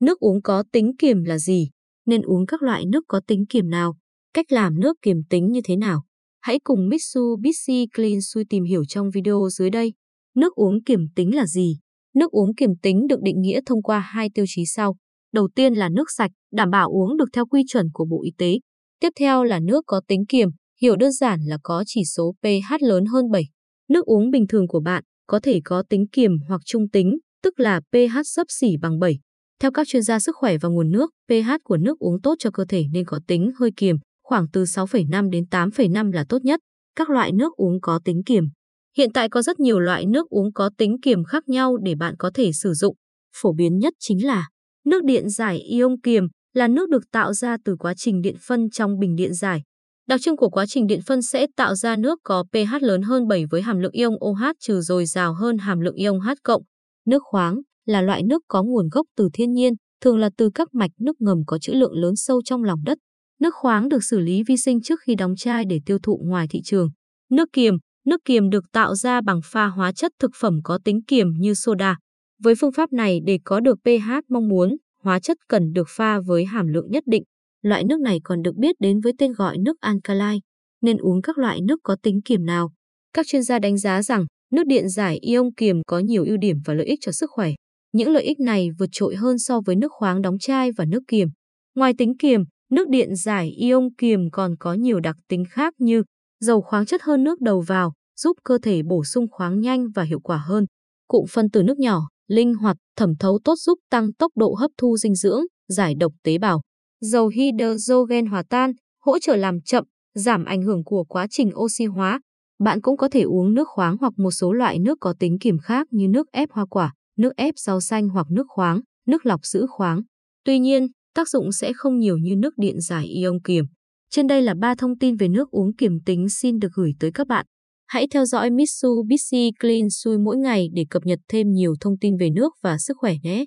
Nước uống có tính kiềm là gì? Nên uống các loại nước có tính kiềm nào? Cách làm nước kiềm tính như thế nào? Hãy cùng Mitsubishi Clean Sui tìm hiểu trong video dưới đây. Nước uống kiềm tính là gì? Nước uống kiềm tính được định nghĩa thông qua hai tiêu chí sau. Đầu tiên là nước sạch, đảm bảo uống được theo quy chuẩn của Bộ Y tế. Tiếp theo là nước có tính kiềm, hiểu đơn giản là có chỉ số pH lớn hơn 7. Nước uống bình thường của bạn có thể có tính kiềm hoặc trung tính, tức là pH sấp xỉ bằng 7. Theo các chuyên gia sức khỏe và nguồn nước, pH của nước uống tốt cho cơ thể nên có tính hơi kiềm, khoảng từ 6,5 đến 8,5 là tốt nhất. Các loại nước uống có tính kiềm. Hiện tại có rất nhiều loại nước uống có tính kiềm khác nhau để bạn có thể sử dụng. Phổ biến nhất chính là nước điện giải ion kiềm là nước được tạo ra từ quá trình điện phân trong bình điện giải. Đặc trưng của quá trình điện phân sẽ tạo ra nước có pH lớn hơn 7 với hàm lượng ion OH trừ dồi dào hơn hàm lượng ion H cộng. Nước khoáng là loại nước có nguồn gốc từ thiên nhiên, thường là từ các mạch nước ngầm có trữ lượng lớn sâu trong lòng đất. Nước khoáng được xử lý vi sinh trước khi đóng chai để tiêu thụ ngoài thị trường. Nước kiềm, nước kiềm được tạo ra bằng pha hóa chất thực phẩm có tính kiềm như soda. Với phương pháp này để có được pH mong muốn, hóa chất cần được pha với hàm lượng nhất định. Loại nước này còn được biết đến với tên gọi nước alkaline, nên uống các loại nước có tính kiềm nào. Các chuyên gia đánh giá rằng nước điện giải ion kiềm có nhiều ưu điểm và lợi ích cho sức khỏe. Những lợi ích này vượt trội hơn so với nước khoáng đóng chai và nước kiềm. Ngoài tính kiềm, nước điện giải ion kiềm còn có nhiều đặc tính khác như dầu khoáng chất hơn nước đầu vào, giúp cơ thể bổ sung khoáng nhanh và hiệu quả hơn. Cụm phân từ nước nhỏ, linh hoạt, thẩm thấu tốt giúp tăng tốc độ hấp thu dinh dưỡng, giải độc tế bào. Dầu hydrogen hòa tan, hỗ trợ làm chậm, giảm ảnh hưởng của quá trình oxy hóa. Bạn cũng có thể uống nước khoáng hoặc một số loại nước có tính kiềm khác như nước ép hoa quả, nước ép rau xanh hoặc nước khoáng, nước lọc giữ khoáng. Tuy nhiên, tác dụng sẽ không nhiều như nước điện giải ion kiềm. Trên đây là ba thông tin về nước uống kiềm tính xin được gửi tới các bạn. Hãy theo dõi Mitsubishi Clean Sui mỗi ngày để cập nhật thêm nhiều thông tin về nước và sức khỏe nhé.